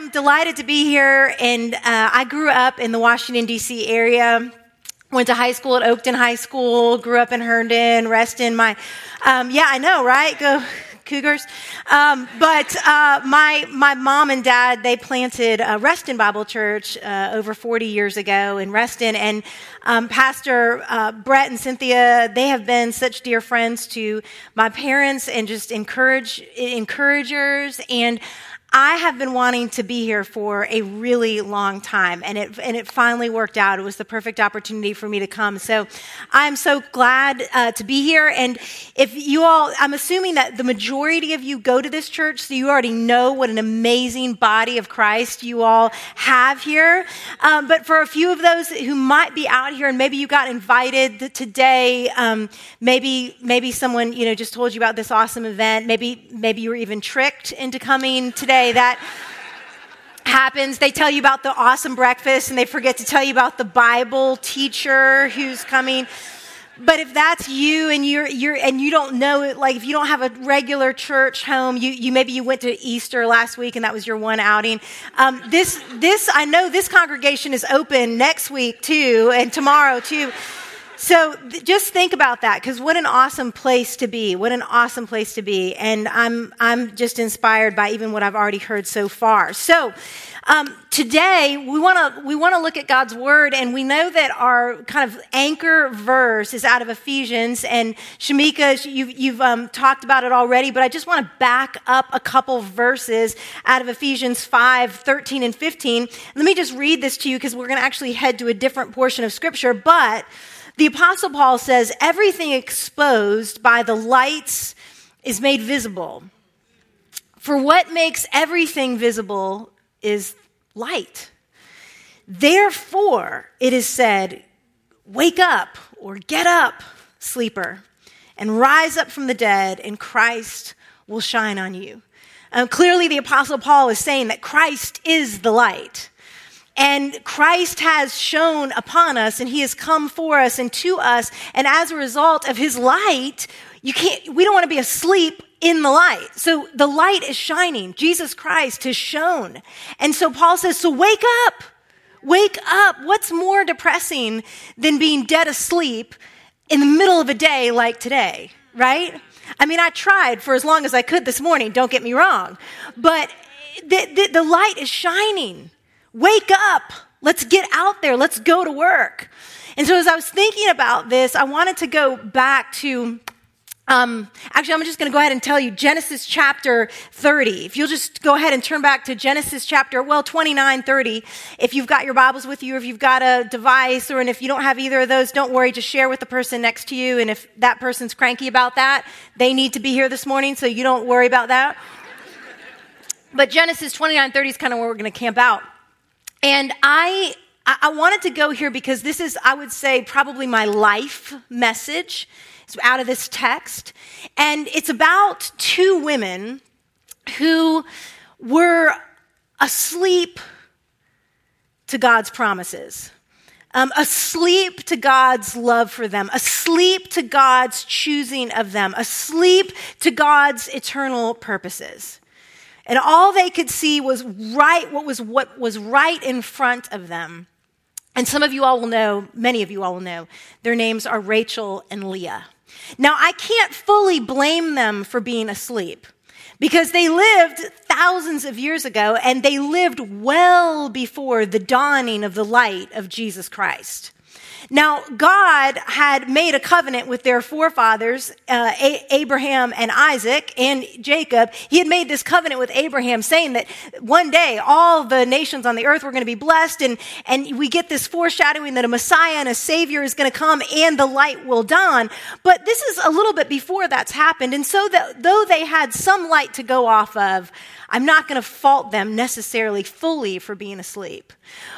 am delighted to be here, and uh, I grew up in the Washington, D.C. area. Went to high school at Oakton High School, grew up in Herndon, Reston. My, um, yeah, I know, right? Go, Cougars. Um, but uh, my my mom and dad they planted Reston Bible Church uh, over 40 years ago in Reston, and um, Pastor uh, Brett and Cynthia they have been such dear friends to my parents and just encourage encouragers and. I have been wanting to be here for a really long time, and it, and it finally worked out. It was the perfect opportunity for me to come. So I'm so glad uh, to be here. And if you all, I'm assuming that the majority of you go to this church, so you already know what an amazing body of Christ you all have here. Um, but for a few of those who might be out here, and maybe you got invited today, um, maybe maybe someone you know just told you about this awesome event. Maybe maybe you were even tricked into coming today that happens. They tell you about the awesome breakfast and they forget to tell you about the Bible teacher who's coming. But if that's you and you're, you're and you don't know it, like if you don't have a regular church home, you, you maybe you went to Easter last week and that was your one outing. Um, this this I know this congregation is open next week too and tomorrow too. So th- just think about that because what an awesome place to be. What an awesome place to be. And I'm, I'm just inspired by even what I've already heard so far. So, um, today we want to we want to look at God's word, and we know that our kind of anchor verse is out of Ephesians. And Shamika, you've, you've um, talked about it already, but I just want to back up a couple verses out of Ephesians 5, 13 and 15. Let me just read this to you because we're going to actually head to a different portion of Scripture, but. The Apostle Paul says, everything exposed by the lights is made visible. For what makes everything visible is light. Therefore, it is said, Wake up or get up, sleeper, and rise up from the dead, and Christ will shine on you. Um, clearly, the Apostle Paul is saying that Christ is the light. And Christ has shone upon us and he has come for us and to us. And as a result of his light, you can't, we don't want to be asleep in the light. So the light is shining. Jesus Christ has shone. And so Paul says, so wake up. Wake up. What's more depressing than being dead asleep in the middle of a day like today, right? I mean, I tried for as long as I could this morning, don't get me wrong. But the, the, the light is shining. Wake up. Let's get out there. Let's go to work. And so, as I was thinking about this, I wanted to go back to um, actually, I'm just going to go ahead and tell you Genesis chapter 30. If you'll just go ahead and turn back to Genesis chapter, well, 29, 30. If you've got your Bibles with you, or if you've got a device, or and if you don't have either of those, don't worry. Just share with the person next to you. And if that person's cranky about that, they need to be here this morning, so you don't worry about that. But Genesis 29, 30 is kind of where we're going to camp out. And I, I wanted to go here because this is, I would say, probably my life message. Out of this text. And it's about two women who were asleep to God's promises. Um, asleep to God's love for them, asleep to God's choosing of them, asleep to God's eternal purposes. And all they could see was right what was what was right in front of them. And some of you all will know, many of you all will know, their names are Rachel and Leah. Now, I can't fully blame them for being asleep because they lived thousands of years ago and they lived well before the dawning of the light of Jesus Christ. Now, God had made a covenant with their forefathers, uh, a- Abraham and Isaac and Jacob. He had made this covenant with Abraham saying that one day all the nations on the earth were going to be blessed. And, and we get this foreshadowing that a Messiah and a Savior is going to come and the light will dawn. But this is a little bit before that's happened. And so though they had some light to go off of, I'm not going to fault them necessarily fully for being asleep.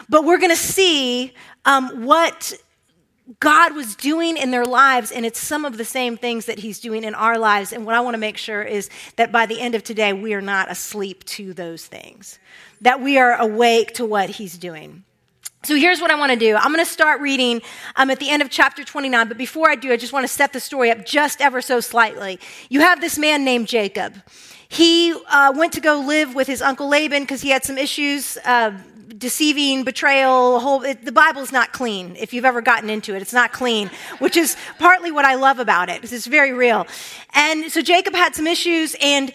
But we're going to see um, what God was doing in their lives, and it's some of the same things that He's doing in our lives. And what I want to make sure is that by the end of today, we are not asleep to those things, that we are awake to what He's doing. So here's what I want to do. I'm going to start reading um, at the end of chapter 29, but before I do, I just want to set the story up just ever so slightly. You have this man named Jacob. he uh, went to go live with his uncle Laban because he had some issues. Uh, deceiving, betrayal, whole, it, the Bible's not clean. If you've ever gotten into it, it's not clean, which is partly what I love about it. It's very real. And so Jacob had some issues and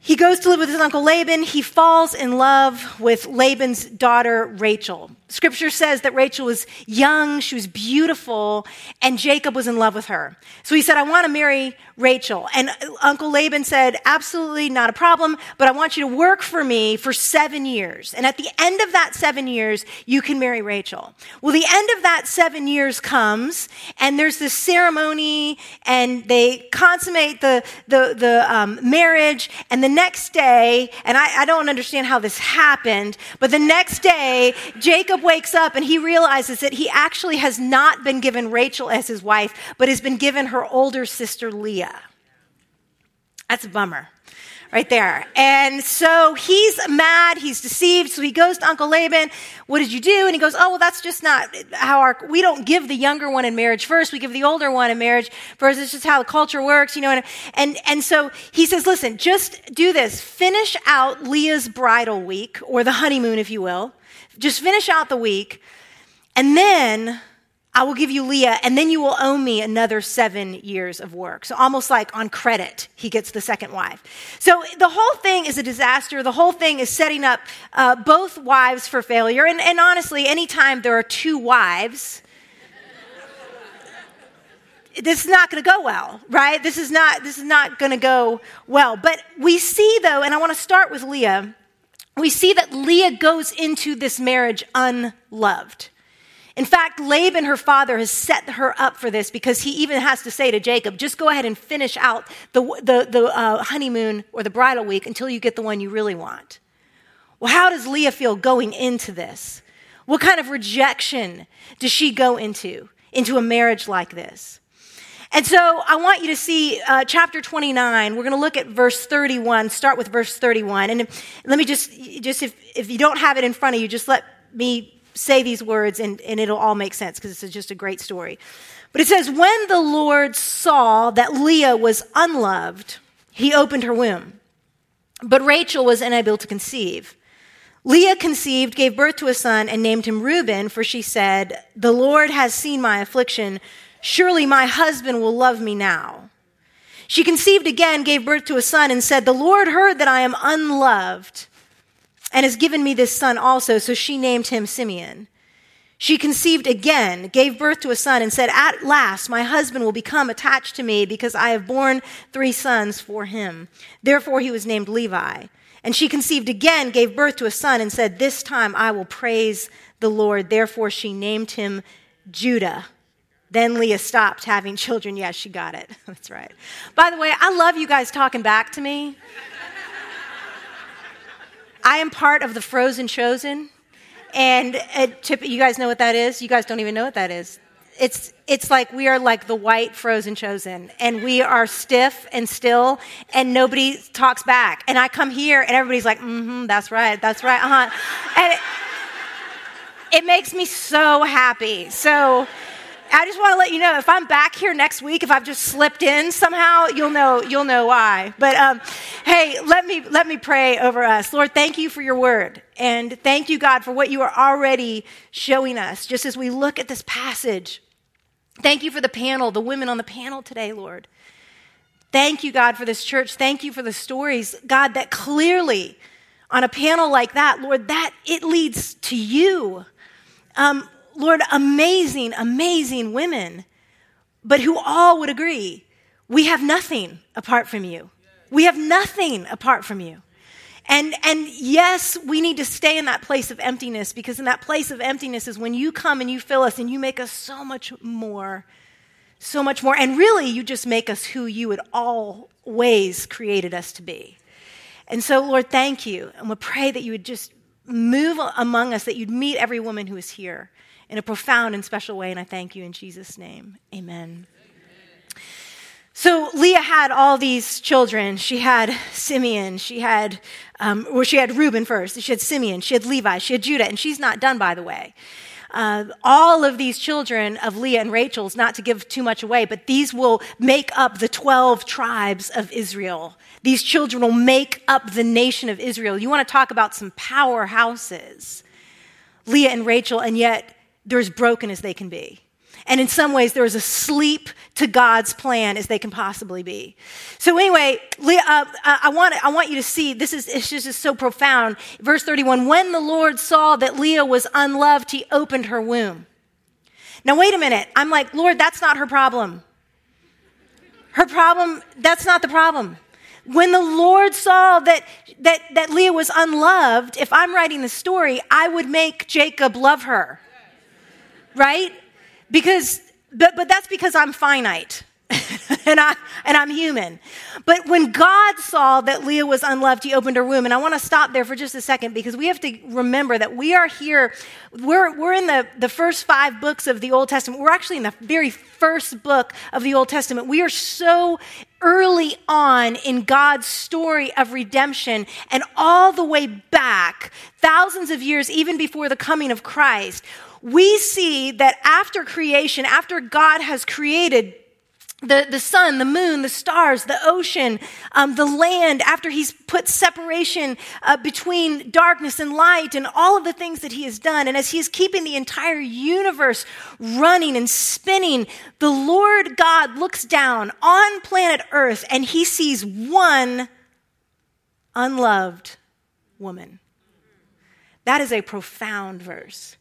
he goes to live with his uncle Laban. He falls in love with Laban's daughter, Rachel. Scripture says that Rachel was young, she was beautiful, and Jacob was in love with her. So he said, I want to marry Rachel. And Uncle Laban said, Absolutely not a problem, but I want you to work for me for seven years. And at the end of that seven years, you can marry Rachel. Well, the end of that seven years comes, and there's this ceremony, and they consummate the, the, the um, marriage, and the next day, and I, I don't understand how this happened, but the next day, Jacob Jacob wakes up and he realizes that he actually has not been given Rachel as his wife, but has been given her older sister Leah. That's a bummer right there. And so he's mad, he's deceived, so he goes to Uncle Laban, what did you do? And he goes, oh, well, that's just not how our, we don't give the younger one in marriage first, we give the older one in marriage first. It's just how the culture works, you know. And, and, and so he says, listen, just do this. Finish out Leah's bridal week, or the honeymoon, if you will. Just finish out the week, and then I will give you Leah, and then you will owe me another seven years of work. So, almost like on credit, he gets the second wife. So, the whole thing is a disaster. The whole thing is setting up uh, both wives for failure. And, and honestly, anytime there are two wives, this is not going to go well, right? This is not, this is not going to go well. But we see, though, and I want to start with Leah we see that Leah goes into this marriage unloved. In fact, Laban, her father, has set her up for this because he even has to say to Jacob, just go ahead and finish out the, the, the uh, honeymoon or the bridal week until you get the one you really want. Well, how does Leah feel going into this? What kind of rejection does she go into, into a marriage like this? And so I want you to see uh, chapter 29. We're going to look at verse 31, start with verse 31. And let me just, just if, if you don't have it in front of you, just let me say these words and, and it'll all make sense because it's just a great story. But it says, When the Lord saw that Leah was unloved, he opened her womb. But Rachel was unable to conceive. Leah conceived, gave birth to a son, and named him Reuben, for she said, The Lord has seen my affliction. Surely my husband will love me now. She conceived again, gave birth to a son, and said, The Lord heard that I am unloved and has given me this son also. So she named him Simeon. She conceived again, gave birth to a son, and said, At last my husband will become attached to me because I have borne three sons for him. Therefore he was named Levi. And she conceived again, gave birth to a son, and said, This time I will praise the Lord. Therefore she named him Judah. Then Leah stopped having children. Yes, she got it. That's right. By the way, I love you guys talking back to me. I am part of the Frozen Chosen. And it, you guys know what that is? You guys don't even know what that is. It's, it's like we are like the white frozen chosen, and we are stiff and still, and nobody talks back. And I come here, and everybody's like, mm hmm, that's right, that's right, uh huh. And it, it makes me so happy. So, I just want to let you know if I'm back here next week, if I've just slipped in somehow, you'll know you'll know why. But um, hey, let me let me pray over us, Lord. Thank you for your word, and thank you, God, for what you are already showing us. Just as we look at this passage, thank you for the panel, the women on the panel today, Lord. Thank you, God, for this church. Thank you for the stories, God, that clearly on a panel like that, Lord, that it leads to you. Um, Lord, amazing, amazing women, but who all would agree we have nothing apart from you. We have nothing apart from you. And, and yes, we need to stay in that place of emptiness because in that place of emptiness is when you come and you fill us and you make us so much more, so much more. And really, you just make us who you had always created us to be. And so, Lord, thank you. And we pray that you would just move among us, that you'd meet every woman who is here in a profound and special way. And I thank you in Jesus' name. Amen. So Leah had all these children. She had Simeon. She had, um, well, she had Reuben first. She had Simeon. She had Levi. She had Judah. And she's not done, by the way. uh, all of these children of Leah and Rachel's, not to give too much away, but these will make up the 12 tribes of Israel. These children will make up the nation of Israel. You want to talk about some powerhouses. Leah and Rachel, and yet they're as broken as they can be. And in some ways, they're as asleep to God's plan as they can possibly be. So anyway, Leah, uh, I, want, I want you to see, this is it's just, so profound. Verse 31, when the Lord saw that Leah was unloved, he opened her womb. Now wait a minute. I'm like, Lord, that's not her problem. Her problem, that's not the problem. When the Lord saw that, that, that Leah was unloved, if I'm writing the story, I would make Jacob love her. Right? Because, but, but that's because I'm finite. and, I, and I'm human. But when God saw that Leah was unloved, he opened her womb. And I want to stop there for just a second because we have to remember that we are here, we're, we're in the, the first five books of the Old Testament. We're actually in the very first book of the Old Testament. We are so early on in God's story of redemption and all the way back, thousands of years, even before the coming of Christ. We see that after creation, after God has created the, the sun, the moon, the stars, the ocean, um, the land, after he's put separation uh, between darkness and light and all of the things that he has done. And as he is keeping the entire universe running and spinning, the Lord God looks down on planet Earth and he sees one unloved woman. That is a profound verse.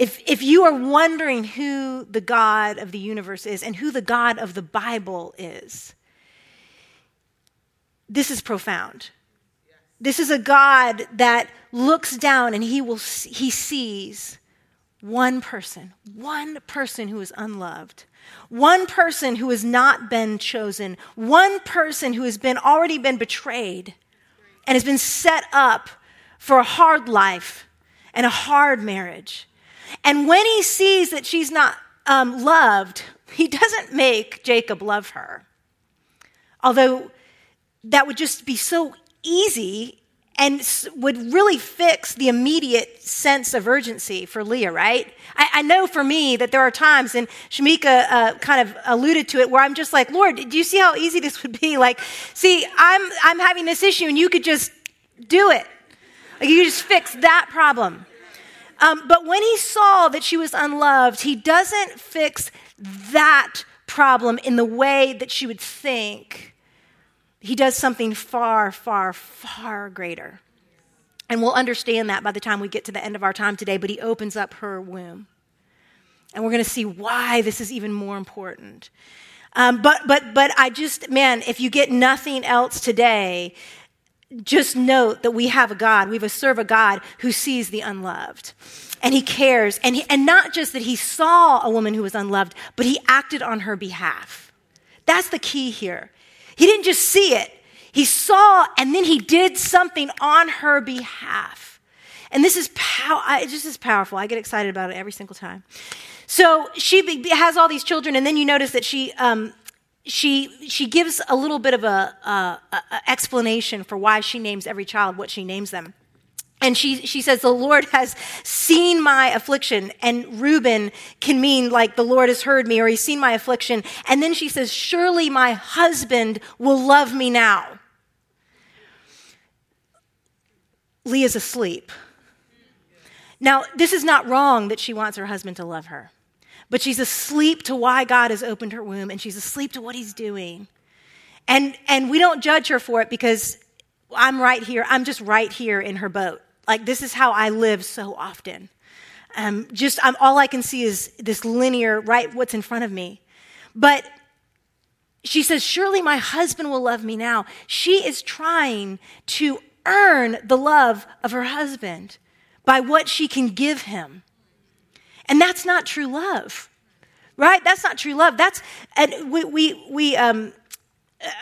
If, if you are wondering who the God of the universe is and who the God of the Bible is, this is profound. This is a God that looks down and he will he sees one person, one person who is unloved, one person who has not been chosen, one person who has been already been betrayed and has been set up for a hard life and a hard marriage. And when he sees that she's not um, loved, he doesn't make Jacob love her. Although that would just be so easy and would really fix the immediate sense of urgency for Leah, right? I, I know for me that there are times, and Shamika uh, kind of alluded to it, where I'm just like, Lord, do you see how easy this would be? Like, see, I'm, I'm having this issue, and you could just do it. Like, you just fix that problem. Um, but when he saw that she was unloved, he doesn't fix that problem in the way that she would think. He does something far, far, far greater. And we'll understand that by the time we get to the end of our time today, but he opens up her womb. And we're going to see why this is even more important. Um, but, but, but I just, man, if you get nothing else today, just note that we have a God, we have a serve a God who sees the unloved. And he cares. And, he, and not just that he saw a woman who was unloved, but he acted on her behalf. That's the key here. He didn't just see it, he saw and then he did something on her behalf. And this is pow- it just is powerful. I get excited about it every single time. So she be- has all these children, and then you notice that she um, she she gives a little bit of a, a, a, explanation for why she names every child what she names them. And she, she says, the Lord has seen my affliction. And Reuben can mean like the Lord has heard me or he's seen my affliction. And then she says, surely my husband will love me now. Leah's asleep. Now, this is not wrong that she wants her husband to love her. But she's asleep to why God has opened her womb, and she's asleep to what he's doing. And, and we don't judge her for it because I'm right here. I'm just right here in her boat. Like, this is how I live so often. Um, just I'm, all I can see is this linear, right, what's in front of me. But she says, Surely my husband will love me now. She is trying to earn the love of her husband by what she can give him. And that's not true love, right? That's not true love. That's, and we, we, we um,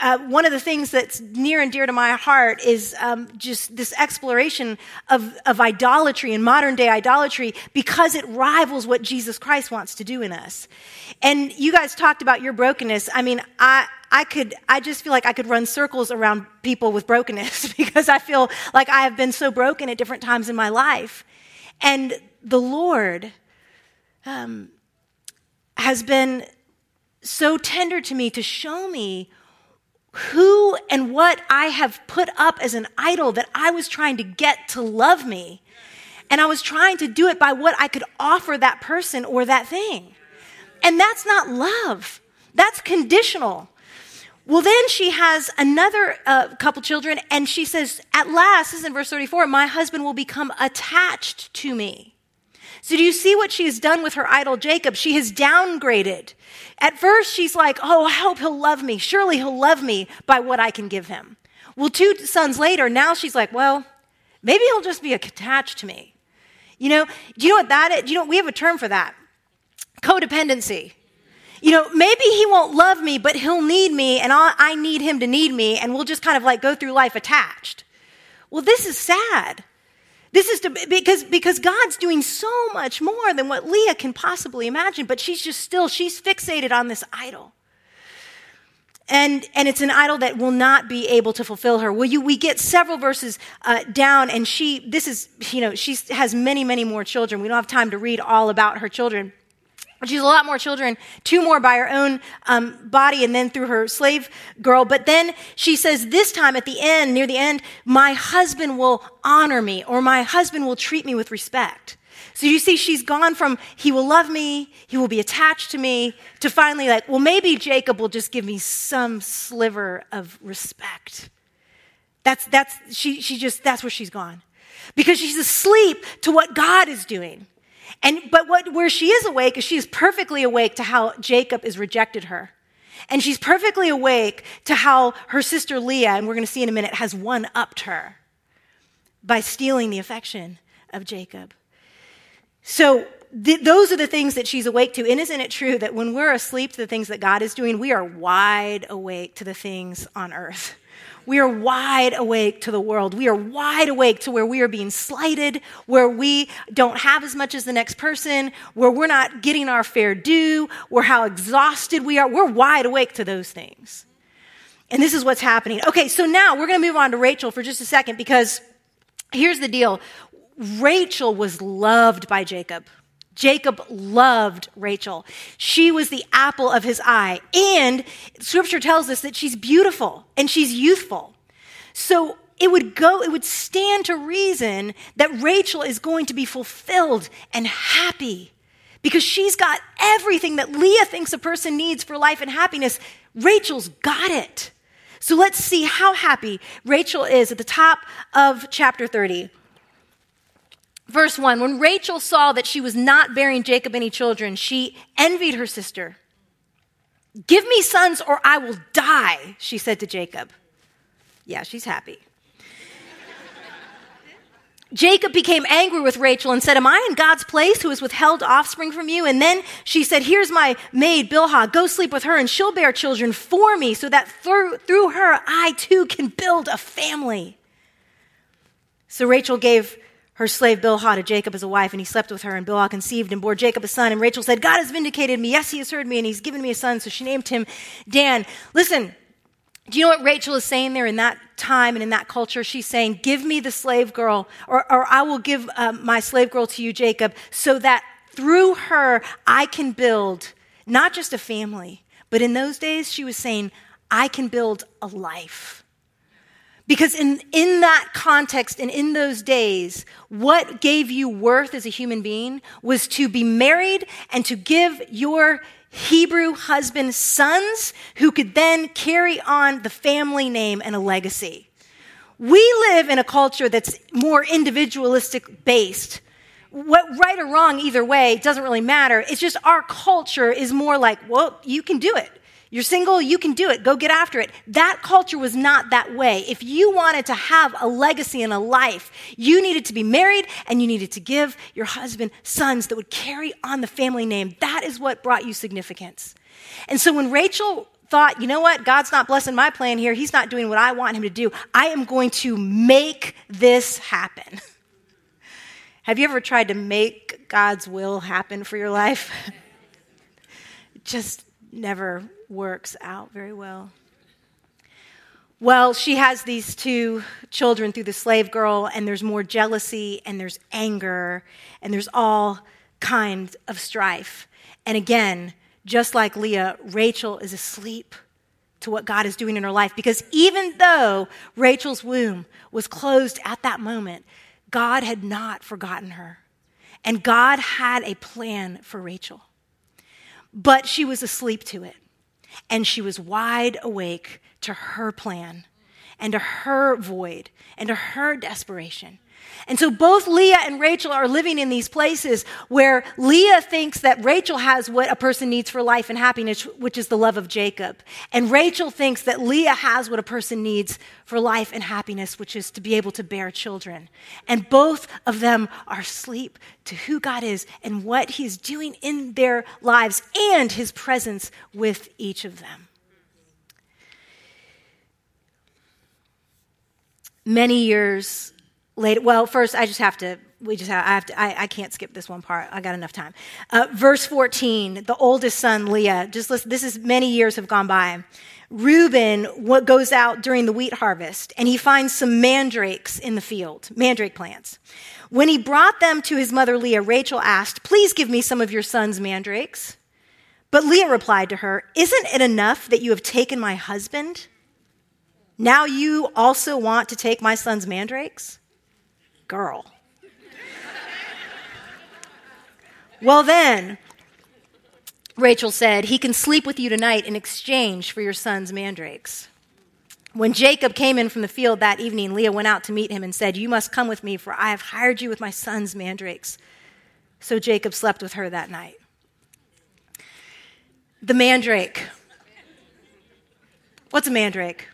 uh, one of the things that's near and dear to my heart is um, just this exploration of, of idolatry and modern day idolatry because it rivals what Jesus Christ wants to do in us. And you guys talked about your brokenness. I mean, I, I could, I just feel like I could run circles around people with brokenness because I feel like I have been so broken at different times in my life. And the Lord um, has been so tender to me to show me who and what I have put up as an idol that I was trying to get to love me. And I was trying to do it by what I could offer that person or that thing. And that's not love, that's conditional. Well, then she has another uh, couple children, and she says, At last, this is in verse 34, my husband will become attached to me. So, do you see what she has done with her idol Jacob? She has downgraded. At first, she's like, Oh, I hope he'll love me. Surely he'll love me by what I can give him. Well, two sons later, now she's like, Well, maybe he'll just be attached to me. You know, do you know what that is? You know, we have a term for that codependency. You know, maybe he won't love me, but he'll need me, and I'll, I need him to need me, and we'll just kind of like go through life attached. Well, this is sad. This is to, because, because God's doing so much more than what Leah can possibly imagine, but she's just still, she's fixated on this idol. And, and it's an idol that will not be able to fulfill her. You, we get several verses uh, down, and she, this is, you know, she has many, many more children. We don't have time to read all about her children. She's a lot more children, two more by her own um, body and then through her slave girl. But then she says, this time at the end, near the end, my husband will honor me or my husband will treat me with respect. So you see, she's gone from he will love me, he will be attached to me, to finally like, well, maybe Jacob will just give me some sliver of respect. That's, that's, she, she just, that's where she's gone. Because she's asleep to what God is doing. And, but what, where she is awake is she is perfectly awake to how Jacob has rejected her. And she's perfectly awake to how her sister Leah, and we're going to see in a minute, has one upped her by stealing the affection of Jacob. So th- those are the things that she's awake to. And isn't it true that when we're asleep to the things that God is doing, we are wide awake to the things on earth? We are wide awake to the world. We are wide awake to where we are being slighted, where we don't have as much as the next person, where we're not getting our fair due, where how exhausted we are. We're wide awake to those things. And this is what's happening. Okay, so now we're going to move on to Rachel for just a second because here's the deal Rachel was loved by Jacob. Jacob loved Rachel. She was the apple of his eye. And scripture tells us that she's beautiful and she's youthful. So it would go, it would stand to reason that Rachel is going to be fulfilled and happy because she's got everything that Leah thinks a person needs for life and happiness. Rachel's got it. So let's see how happy Rachel is at the top of chapter 30. Verse 1 When Rachel saw that she was not bearing Jacob any children, she envied her sister. Give me sons or I will die, she said to Jacob. Yeah, she's happy. Jacob became angry with Rachel and said, Am I in God's place who has withheld offspring from you? And then she said, Here's my maid, Bilhah. Go sleep with her and she'll bear children for me so that through, through her I too can build a family. So Rachel gave her slave Bilhah to Jacob as a wife, and he slept with her, and Bilhah conceived and bore Jacob a son. And Rachel said, God has vindicated me. Yes, he has heard me, and he's given me a son. So she named him Dan. Listen, do you know what Rachel is saying there in that time and in that culture? She's saying, Give me the slave girl, or, or I will give um, my slave girl to you, Jacob, so that through her I can build not just a family, but in those days she was saying, I can build a life. Because in, in that context and in those days, what gave you worth as a human being was to be married and to give your Hebrew husband sons who could then carry on the family name and a legacy. We live in a culture that's more individualistic based. What, right or wrong, either way, doesn't really matter. It's just our culture is more like, well, you can do it. You're single, you can do it. Go get after it. That culture was not that way. If you wanted to have a legacy and a life, you needed to be married and you needed to give your husband sons that would carry on the family name. That is what brought you significance. And so when Rachel thought, you know what, God's not blessing my plan here, He's not doing what I want Him to do, I am going to make this happen. Have you ever tried to make God's will happen for your life? Just never works out very well. Well, she has these two children through the slave girl, and there's more jealousy, and there's anger, and there's all kinds of strife. And again, just like Leah, Rachel is asleep to what God is doing in her life because even though Rachel's womb was closed at that moment, God had not forgotten her. And God had a plan for Rachel. But she was asleep to it. And she was wide awake to her plan and to her void and to her desperation. And so both Leah and Rachel are living in these places where Leah thinks that Rachel has what a person needs for life and happiness, which is the love of Jacob. And Rachel thinks that Leah has what a person needs for life and happiness, which is to be able to bear children. And both of them are asleep to who God is and what He's doing in their lives and His presence with each of them. Many years later, well, first, I just have to, we just have, I have to, I, I can't skip this one part. I got enough time. Uh, verse 14, the oldest son, Leah, just listen, this is many years have gone by. Reuben what goes out during the wheat harvest and he finds some mandrakes in the field, mandrake plants. When he brought them to his mother Leah, Rachel asked, Please give me some of your son's mandrakes. But Leah replied to her, Isn't it enough that you have taken my husband? Now you also want to take my son's mandrakes? Girl. well, then, Rachel said, He can sleep with you tonight in exchange for your son's mandrakes. When Jacob came in from the field that evening, Leah went out to meet him and said, You must come with me, for I have hired you with my son's mandrakes. So Jacob slept with her that night. The mandrake. What's a mandrake?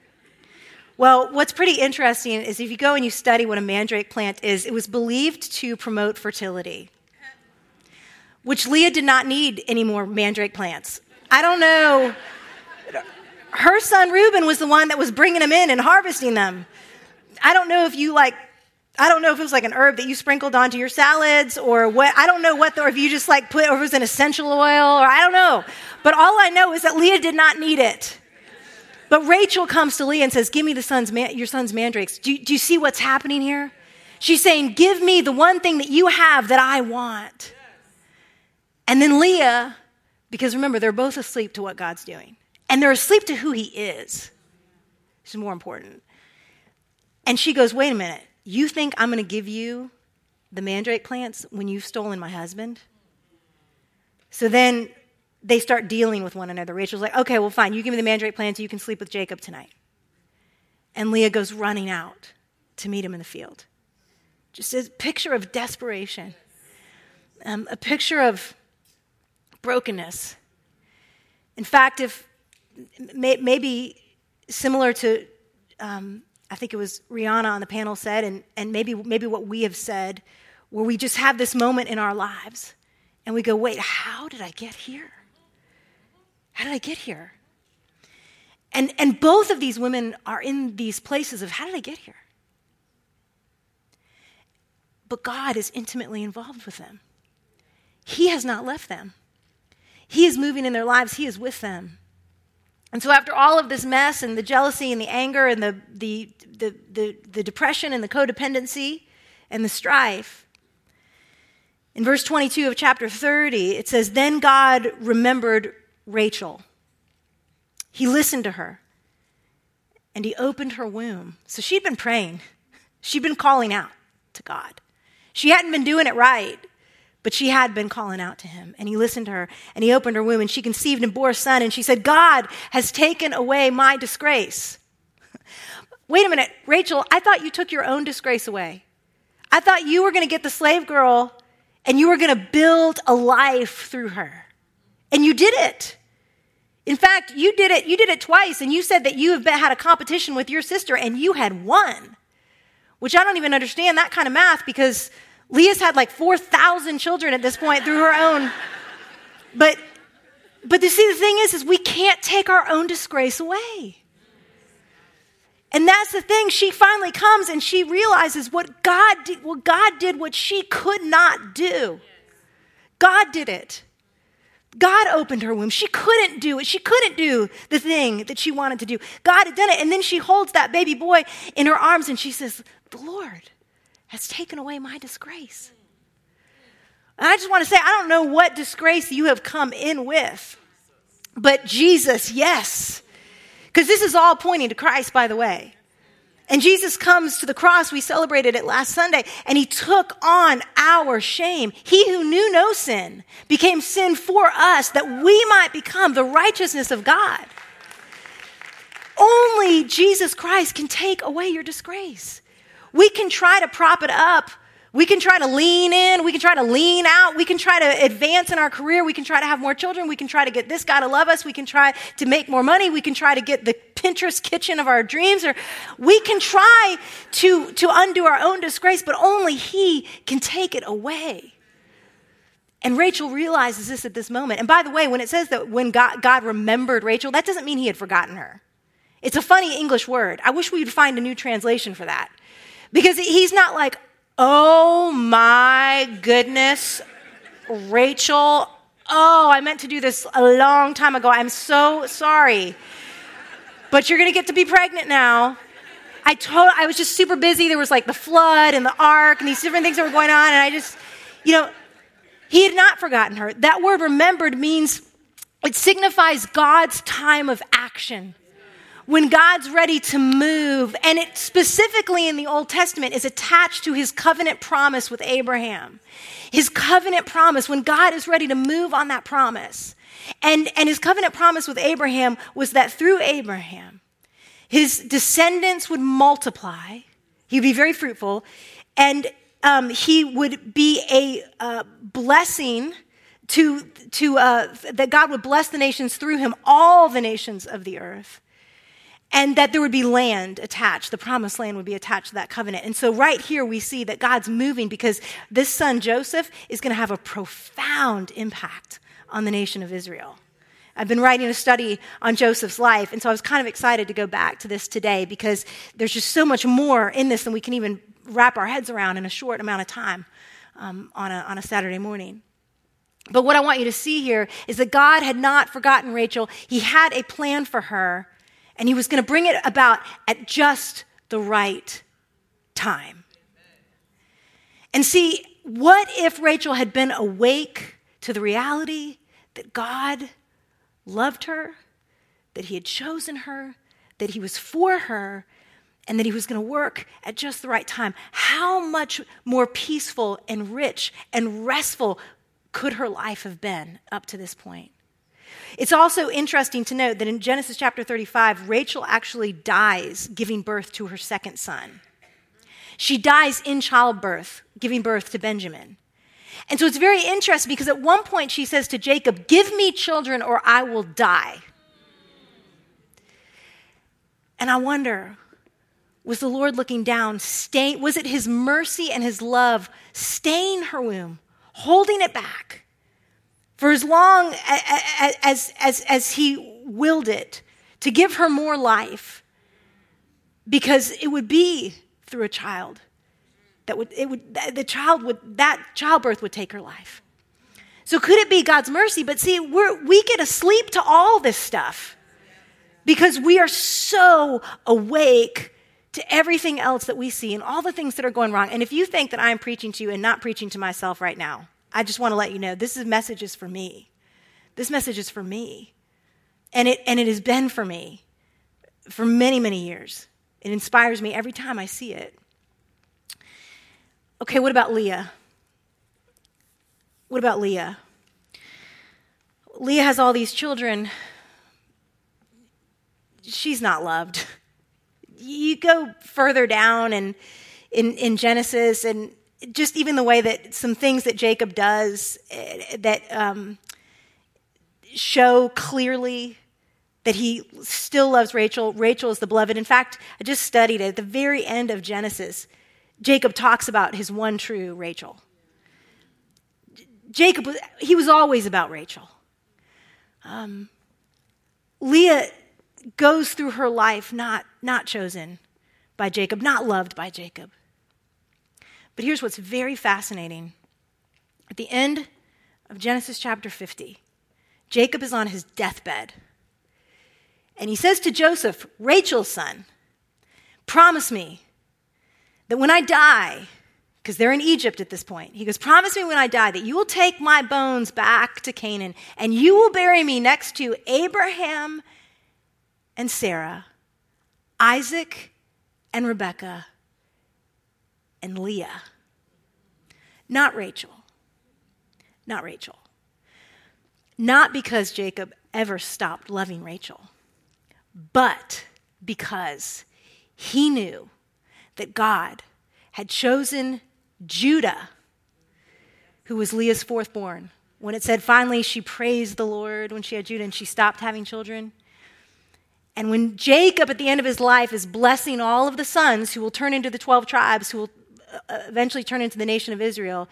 Well, what's pretty interesting is if you go and you study what a mandrake plant is, it was believed to promote fertility, which Leah did not need any more mandrake plants. I don't know. Her son Reuben was the one that was bringing them in and harvesting them. I don't know if you like I don't know if it was like an herb that you sprinkled onto your salads or what. I don't know what, the, or if you just like put, or if it was an essential oil, or I don't know. But all I know is that Leah did not need it. But Rachel comes to Leah and says, Give me the son's man- your son's mandrakes. Do, do you see what's happening here? She's saying, Give me the one thing that you have that I want. And then Leah, because remember, they're both asleep to what God's doing, and they're asleep to who He is, which is more important. And she goes, Wait a minute. You think I'm going to give you the mandrake plants when you've stolen my husband? So then they start dealing with one another. Rachel's like, okay, well, fine. You give me the mandrake plant so you can sleep with Jacob tonight. And Leah goes running out to meet him in the field. Just a picture of desperation, um, a picture of brokenness. In fact, if may, maybe similar to, um, I think it was Rihanna on the panel said, and, and maybe, maybe what we have said, where we just have this moment in our lives and we go, wait, how did I get here? How did I get here? And, and both of these women are in these places of how did I get here? But God is intimately involved with them. He has not left them. He is moving in their lives, He is with them. And so, after all of this mess and the jealousy and the anger and the, the, the, the, the depression and the codependency and the strife, in verse 22 of chapter 30, it says, Then God remembered Rachel. He listened to her and he opened her womb. So she'd been praying, she'd been calling out to God. She hadn't been doing it right, but she had been calling out to him. And he listened to her and he opened her womb and she conceived and bore a son. And she said, God has taken away my disgrace. Wait a minute, Rachel, I thought you took your own disgrace away. I thought you were going to get the slave girl and you were going to build a life through her. And you did it. In fact, you did it, you did it twice, and you said that you have been, had a competition with your sister and you had won. Which I don't even understand that kind of math because Leah's had like 4,000 children at this point through her own. But but you see the thing is is we can't take our own disgrace away. And that's the thing. She finally comes and she realizes what God did, what God did what she could not do. God did it. God opened her womb. She couldn't do it. She couldn't do the thing that she wanted to do. God had done it. And then she holds that baby boy in her arms and she says, The Lord has taken away my disgrace. And I just want to say, I don't know what disgrace you have come in with, but Jesus, yes. Because this is all pointing to Christ, by the way. And Jesus comes to the cross, we celebrated it last Sunday, and he took on our shame. He who knew no sin became sin for us that we might become the righteousness of God. Only Jesus Christ can take away your disgrace. We can try to prop it up we can try to lean in, we can try to lean out, we can try to advance in our career, we can try to have more children, we can try to get this guy to love us, we can try to make more money, we can try to get the Pinterest kitchen of our dreams, or we can try to, to undo our own disgrace, but only He can take it away. And Rachel realizes this at this moment. And by the way, when it says that when God, God remembered Rachel, that doesn't mean He had forgotten her. It's a funny English word. I wish we would find a new translation for that. Because he's not like, Oh my goodness, Rachel. Oh, I meant to do this a long time ago. I'm so sorry. But you're going to get to be pregnant now. I told I was just super busy. There was like the flood and the ark and these different things that were going on and I just you know, he had not forgotten her. That word remembered means it signifies God's time of action when God's ready to move, and it specifically in the Old Testament is attached to his covenant promise with Abraham. His covenant promise, when God is ready to move on that promise. And, and his covenant promise with Abraham was that through Abraham, his descendants would multiply, he'd be very fruitful, and um, he would be a uh, blessing to, to uh, that God would bless the nations through him, all the nations of the earth and that there would be land attached. The promised land would be attached to that covenant. And so, right here, we see that God's moving because this son, Joseph, is going to have a profound impact on the nation of Israel. I've been writing a study on Joseph's life, and so I was kind of excited to go back to this today because there's just so much more in this than we can even wrap our heads around in a short amount of time um, on, a, on a Saturday morning. But what I want you to see here is that God had not forgotten Rachel. He had a plan for her, and he was going to bring it about at just the right time. And see, what if Rachel had been awake to the reality that God loved her, that he had chosen her, that he was for her, and that he was going to work at just the right time? How much more peaceful and rich and restful could her life have been up to this point? It's also interesting to note that in Genesis chapter 35, Rachel actually dies giving birth to her second son. She dies in childbirth, giving birth to Benjamin. And so it's very interesting because at one point she says to Jacob, Give me children or I will die. And I wonder, was the Lord looking down, staying, was it his mercy and his love staying her womb, holding it back? For as long as, as, as he willed it, to give her more life, because it would be through a child that would, it would, the child would, that childbirth would take her life. So could it be God's mercy? But see, we're, we get asleep to all this stuff because we are so awake to everything else that we see and all the things that are going wrong. And if you think that I'm preaching to you and not preaching to myself right now, I just want to let you know this is message is for me. This message is for me. And it, and it has been for me for many, many years. It inspires me every time I see it. Okay, what about Leah? What about Leah? Leah has all these children. She's not loved. You go further down and in, in Genesis, and just even the way that some things that Jacob does eh, that um, show clearly that he still loves Rachel. Rachel is the beloved. In fact, I just studied it at the very end of Genesis. Jacob talks about his one true Rachel. Jacob, he was always about Rachel. Um, Leah goes through her life not, not chosen by Jacob, not loved by Jacob. But here's what's very fascinating. At the end of Genesis chapter 50, Jacob is on his deathbed. And he says to Joseph, Rachel's son, promise me that when I die, because they're in Egypt at this point. He goes, Promise me when I die that you will take my bones back to Canaan and you will bury me next to Abraham and Sarah, Isaac and Rebekah, and Leah. Not Rachel. Not Rachel. Not because Jacob ever stopped loving Rachel, but because he knew that God had chosen Judah, who was Leah's fourth born. When it said finally she praised the Lord when she had Judah and she stopped having children. And when Jacob at the end of his life is blessing all of the sons who will turn into the 12 tribes, who will eventually turn into the nation of Israel,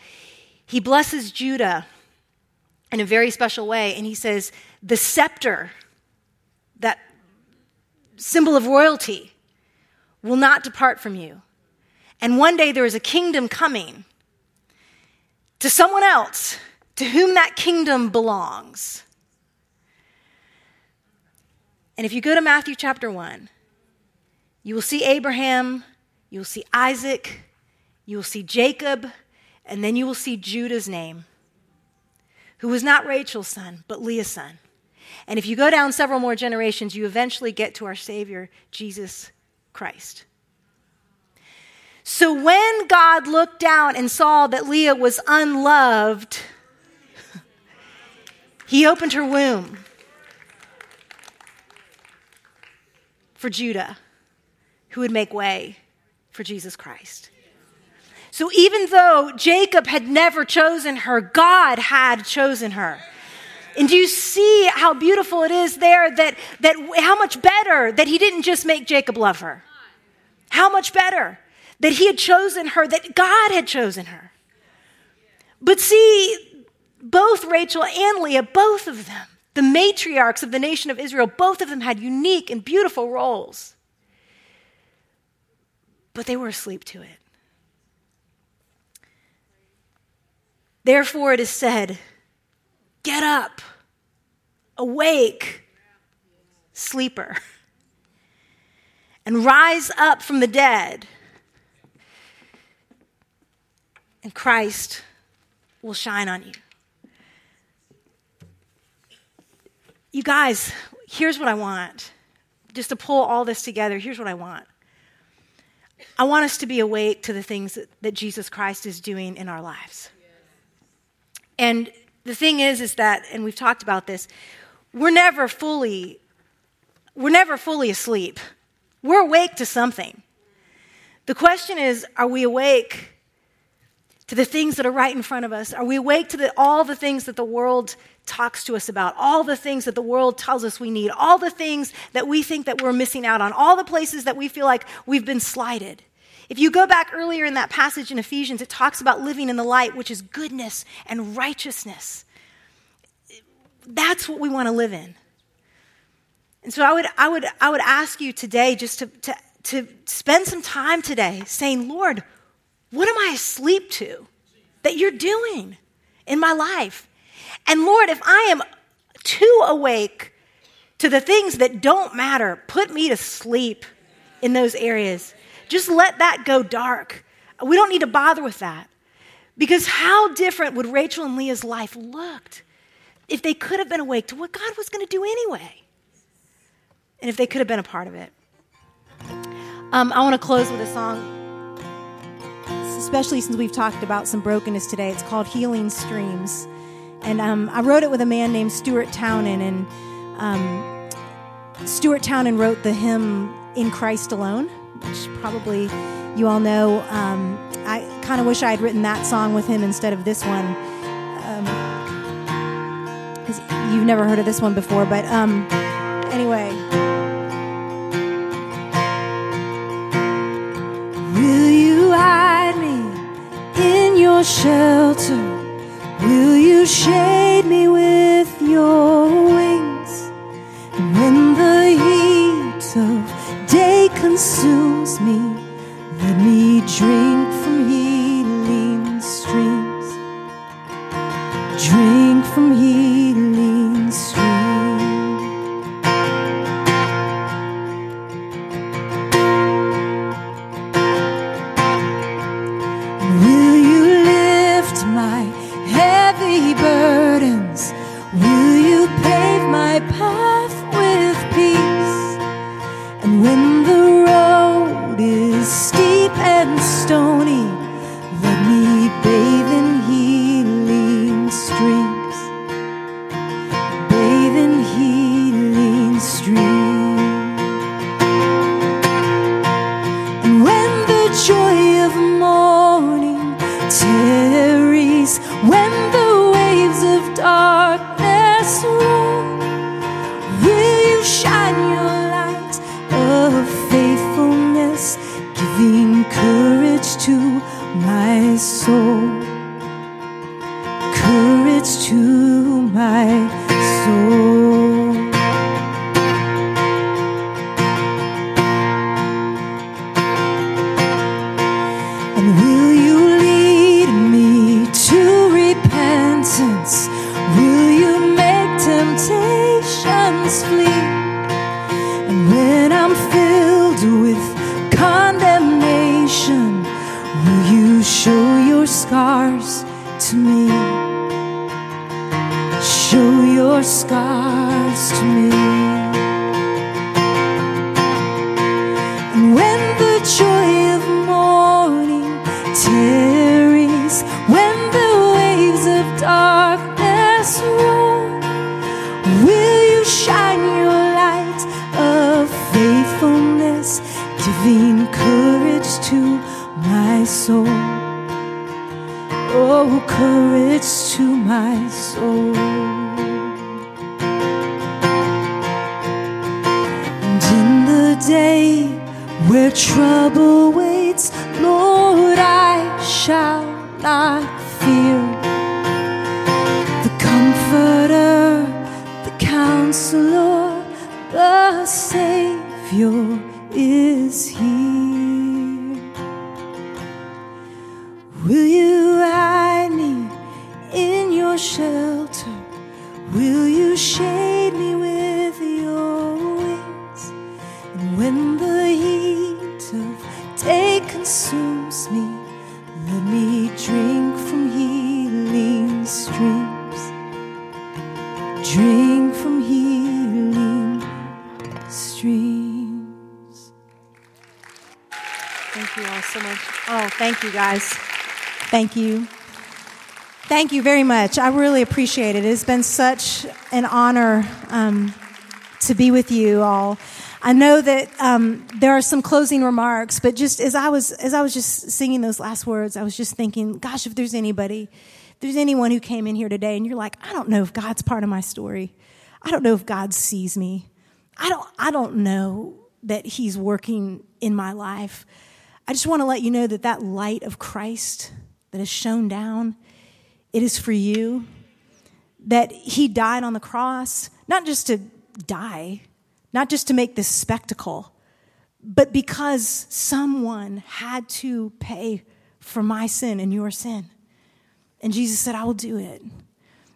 he blesses Judah in a very special way. And he says, The scepter, that symbol of royalty, will not depart from you. And one day there is a kingdom coming to someone else to whom that kingdom belongs. And if you go to Matthew chapter 1, you will see Abraham, you will see Isaac, you will see Jacob, and then you will see Judah's name, who was not Rachel's son, but Leah's son. And if you go down several more generations, you eventually get to our Savior, Jesus Christ. So when God looked down and saw that Leah was unloved, he opened her womb for Judah, who would make way for Jesus Christ. So even though Jacob had never chosen her, God had chosen her. And do you see how beautiful it is there that, that how much better that he didn't just make Jacob love her? How much better that he had chosen her, that God had chosen her. But see, both Rachel and Leah, both of them, the matriarchs of the nation of Israel, both of them had unique and beautiful roles. But they were asleep to it. Therefore, it is said, Get up, awake, sleeper, and rise up from the dead and Christ will shine on you. You guys, here's what I want. Just to pull all this together, here's what I want. I want us to be awake to the things that, that Jesus Christ is doing in our lives. And the thing is, is that, and we've talked about this, we're never fully, we're never fully asleep. We're awake to something. The question is, are we awake to the things that are right in front of us? Are we awake to the, all the things that the world talks to us about, all the things that the world tells us we need, all the things that we think that we're missing out on, all the places that we feel like we've been slighted? If you go back earlier in that passage in Ephesians, it talks about living in the light, which is goodness and righteousness. That's what we want to live in. And so I would, I would, I would ask you today just to, to, to spend some time today saying, Lord, what am I asleep to that you're doing in my life? And Lord, if I am too awake to the things that don't matter, put me to sleep in those areas. Just let that go dark. We don't need to bother with that. Because how different would Rachel and Leah's life looked if they could have been awake to what God was going to do anyway? And if they could have been a part of it. Um, I want to close with a song especially since we've talked about some brokenness today. It's called Healing Streams. And um, I wrote it with a man named Stuart Townend. And um, Stuart Townend wrote the hymn In Christ Alone, which probably you all know. Um, I kind of wish I had written that song with him instead of this one. Because um, you've never heard of this one before. But um, anyway. Will you hide me? in your shelter? Will you shade me with your wings? Consumes me, let me drink trouble waits, Lord, I shall not fear. The Comforter, the Counselor, the Savior is here. Will you hide me in your shelter? Will you shade me with you guys. Thank you. Thank you very much. I really appreciate it. It's been such an honor um, to be with you all. I know that um, there are some closing remarks, but just as I was as I was just singing those last words, I was just thinking, gosh, if there's anybody, if there's anyone who came in here today and you're like, I don't know if God's part of my story. I don't know if God sees me. I don't I don't know that he's working in my life. I just want to let you know that that light of Christ that is shone down, it is for you. That he died on the cross, not just to die, not just to make this spectacle, but because someone had to pay for my sin and your sin. And Jesus said, I will do it.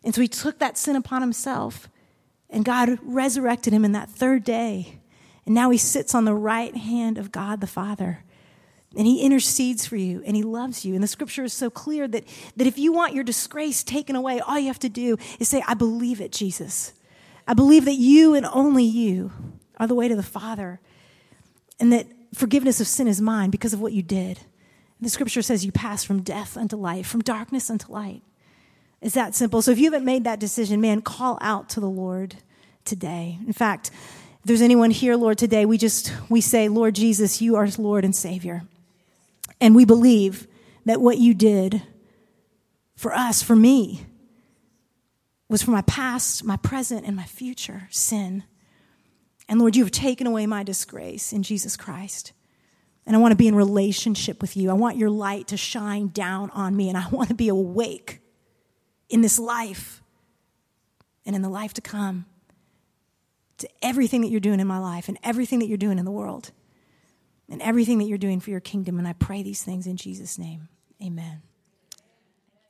And so he took that sin upon himself, and God resurrected him in that third day. And now he sits on the right hand of God the Father. And he intercedes for you and he loves you. And the scripture is so clear that, that if you want your disgrace taken away, all you have to do is say, I believe it, Jesus. I believe that you and only you are the way to the Father. And that forgiveness of sin is mine because of what you did. And the scripture says you pass from death unto life, from darkness unto light. It's that simple. So if you haven't made that decision, man, call out to the Lord today. In fact, if there's anyone here, Lord, today, we just we say, Lord Jesus, you are Lord and Savior. And we believe that what you did for us, for me, was for my past, my present, and my future sin. And Lord, you have taken away my disgrace in Jesus Christ. And I want to be in relationship with you. I want your light to shine down on me, and I want to be awake in this life and in the life to come to everything that you're doing in my life and everything that you're doing in the world and everything that you're doing for your kingdom. And I pray these things in Jesus' name. Amen.